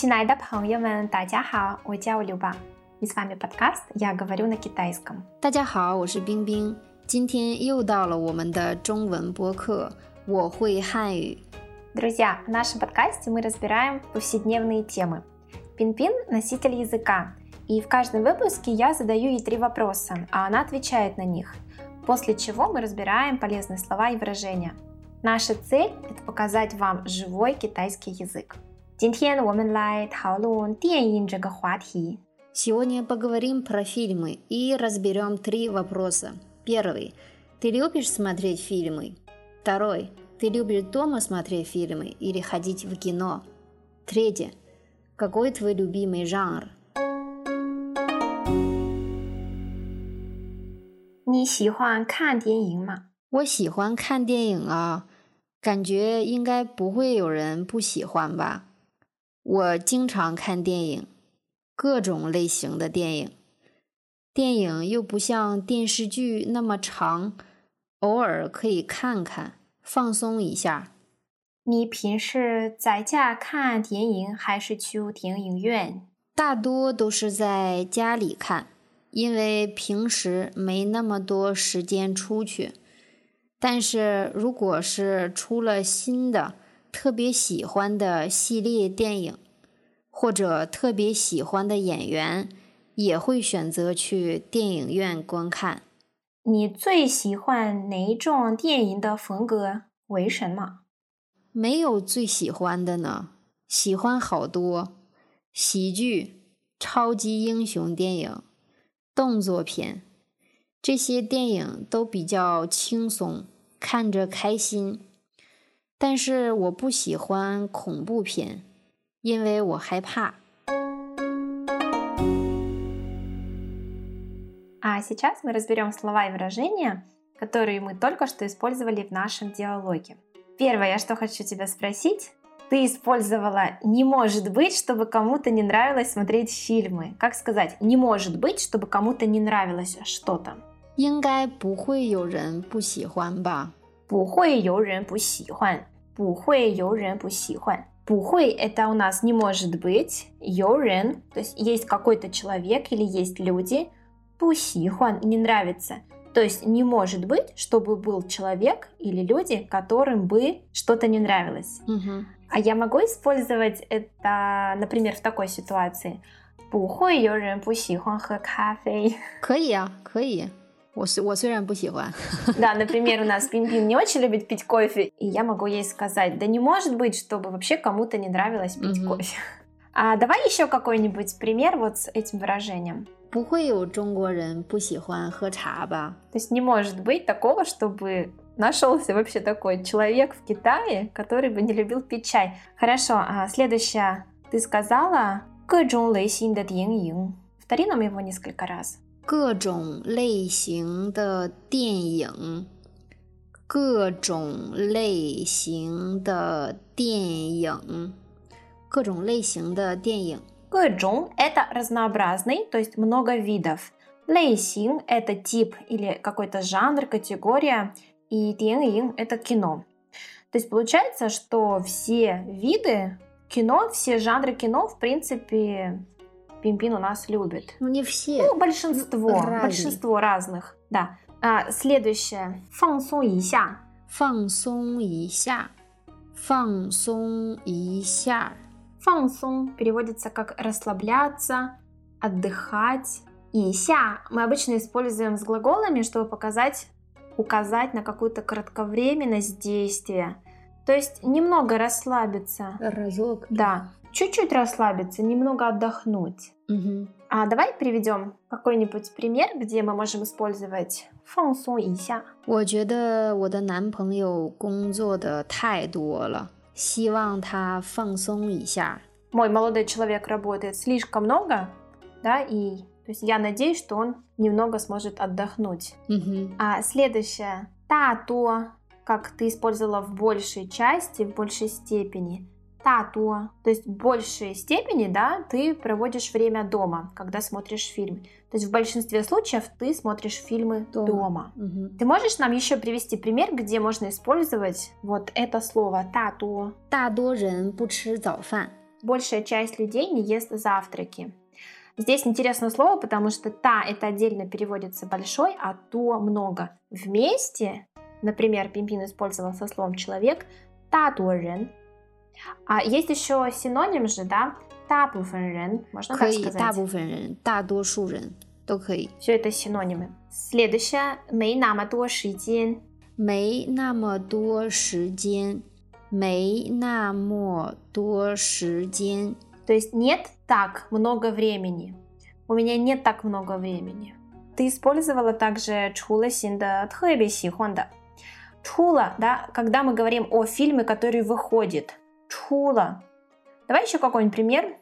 亲爱的朋友们，大家好，我叫刘巴。И с вами подкаст «Я говорю на китайском». 大家好，我是冰冰。今天又到了我们的中文播客，我会汉语。Друзья, в нашем подкасте мы разбираем повседневные темы. Пин-пин – носитель языка. И в каждом выпуске я задаю ей три вопроса, а она отвечает на них. После чего мы разбираем полезные слова и выражения. Наша цель – это показать вам живой китайский язык. 今天我们来讨论电影这个话题。Сегодня поговорим про фильмы и разберем три вопроса. Первый. Ты любишь смотреть фильмы? Второй. Ты любишь дома смотреть фильмы или ходить в кино? Третье. Какой твой любимый жанр? 你喜欢看电影吗？我喜欢看电影啊，感觉应该不会有人不喜欢吧。 我经常看电影，各种类型的电影，电影又不像电视剧那么长，偶尔可以看看，放松一下。你平时在家看电影还是去电影院？大多都是在家里看，因为平时没那么多时间出去。但是如果是出了新的，特别喜欢的系列电影。或者特别喜欢的演员，也会选择去电影院观看。你最喜欢哪一种电影的风格？为什么？没有最喜欢的呢，喜欢好多。喜剧、超级英雄电影、动作片，这些电影都比较轻松，看着开心。但是我不喜欢恐怖片。因为我害怕。А сейчас мы разберем слова и выражения, которые мы только что использовали в нашем диалоге. Первое, я что хочу тебя спросить. Ты использовала «не может быть», чтобы кому-то не нравилось смотреть фильмы. Как сказать «не может быть», чтобы кому-то не нравилось что-то? 应该不会有人不喜欢吧？不会有人不喜欢， 不会有人不喜欢。Пухой – это у нас не может быть. Йорен, то есть есть какой-то человек или есть люди. Пусихуан – не нравится. То есть не может быть, чтобы был человек или люди, которым бы что-то не нравилось. Угу. А я могу использовать это, например, в такой ситуации. 不会有人不喜欢喝咖啡。可以啊，可以。 我是我虽然不喜欢。Да, например, у нас Пин-Пин не очень любит пить кофе, и я могу ей сказать, да не может быть, чтобы вообще кому-то не нравилось пить mm-hmm. кофе. А давай еще какой-нибудь пример вот с этим выражением. 不会有中国人不喜欢喝茶吧? То есть не может быть такого, чтобы нашелся вообще такой человек в Китае, который бы не любил пить чай. Хорошо, а следующее. Ты сказала 各种类型的电影. Повтори нам его несколько раз. 各种类型的电影，各种类型的电影，各种类型的电影。各种 это разнообразный, то есть много видов. 类型 это тип или какой-то жанр, категория. И 电影 это кино. То есть получается, что все виды кино, все жанры кино, в принципе, Пинпин у нас любит. Ну, не все. Ну, большинство. Разные. Большинство разных, да. А, следующее. 放松一下. Фансон и ся. Фансон и ся. Фансон переводится как расслабляться, отдыхать. И ся мы обычно используем с глаголами, чтобы показать, указать на какую-то кратковременность действия. То есть немного расслабиться. Разок. Да чуть-чуть расслабиться, немного отдохнуть. Угу. А давай приведем какой-нибудь пример, где мы можем использовать 放松一下。我觉得我的男朋友工作的太多了，希望他放松一下。Мой молодой человек работает слишком много, да, и то есть я надеюсь, что он немного сможет отдохнуть. Угу. А следующее, 大多, как ты использовала в большей части, в большей степени. 大多, то есть в большей степени, да, ты проводишь время дома, когда смотришь фильм. То есть в большинстве случаев ты смотришь фильмы дома. дома. Угу. Ты можешь нам еще привести пример, где можно использовать вот это слово 大多?大多人不吃早饭。 большая часть людей не ест завтраки. Здесь интересное слово, потому что «та» это отдельно переводится большой, а «то» много. Вместе, например, Пимпин использовал со словом «человек» «та рен». А есть еще синоним же, да? «та рен». Можно так сказать? 大部分人,大多数人都可以。 Все это синонимы. Следующее – 没那么多时间。没那么多时间，没那么多时间。 То есть нет так много времени. У меня нет так много времени. Ты использовала также чула синда тхэби сихонда. Чула, да, когда мы говорим о фильме, который выходит. Чула. Давай еще какой-нибудь пример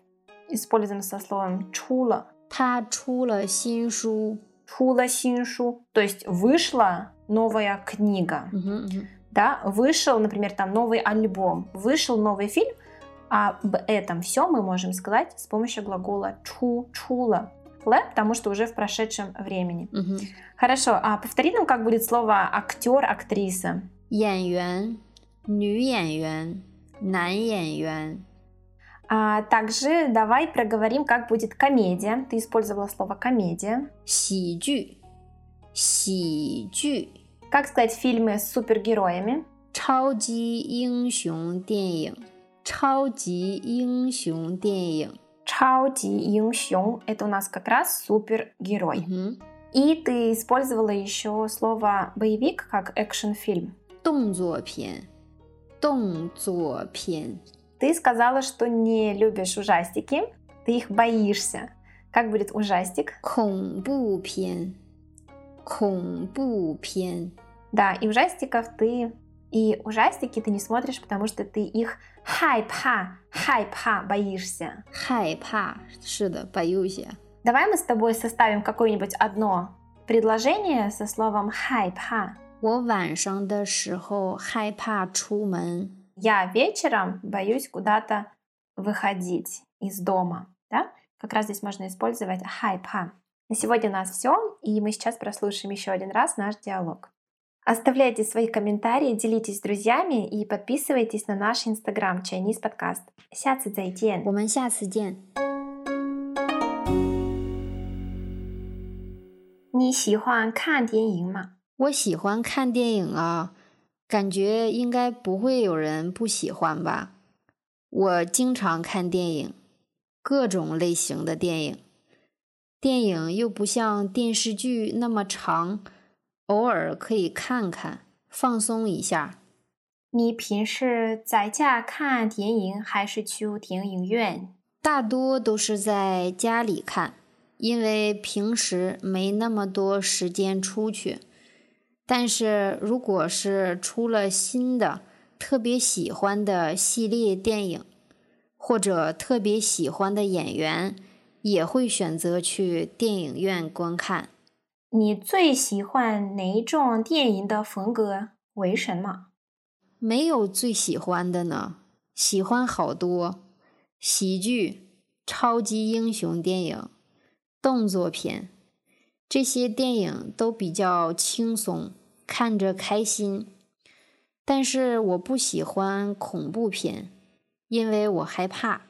используем со словом чула. 他出了新书。 Чула синшу. То есть вышла новая книга. 嗯哼嗯哼 да, вышел, например, там новый альбом, вышел новый фильм, а об этом все мы можем сказать с помощью глагола чу, чула, ле, потому что уже в прошедшем времени. 嗯哼， Хорошо, а повтори нам, как будет слово актер, актриса. 演员、女演员、 男演员、 А также давай проговорим, как будет комедия. Ты использовала слово комедия. 喜剧、喜剧、 Как сказать фильмы с супергероями? 超级英雄电影、超级英雄电影。 Чаоди Юнг это у нас как раз супергерой. 嗯哼， И ты использовала еще слово боевик как экшн-фильм. 动作片、 动作片、 Ты сказала, что не любишь ужастики, ты их боишься. Как будет ужастик? 恐怖片、恐怖片。 Да, и ужастиков ты... И ужастики ты не смотришь, потому что ты их хайпа, хайпа боишься. 害怕，是的，боюсь. Давай мы с тобой составим какое-нибудь одно предложение со словом хайпа. 我晚上的时候害怕出门。 Я вечером боюсь куда-то выходить из дома. Да? Как раз здесь можно использовать хайпа. На сегодня у нас все, и мы сейчас прослушаем еще один раз наш диалог. Оставляйте свои комментарии, делитесь с друзьями и подписывайтесь на наш инстаграм Chinese Podcast. 下次再见我们下次见。你喜欢看电影吗？ 我喜欢看电影啊，感觉应该不会有人不喜欢吧。我经常看电影，各种类型的电影。电影又不像电视剧那么长，偶尔可以看看，放松一下。你平时在家看电影还是去电影院？大多都是在家里看，因为平时没那么多时间出去。但是如果是出了新的、特别喜欢的系列电影，或者特别喜欢的演员，也会选择去电影院观看。你最喜欢哪一种电影的风格？为什么？没有最喜欢的呢，喜欢好多，喜剧、超级英雄电影、动作片，这些电影都比较轻松，看着开心。但是我不喜欢恐怖片，因为我害怕。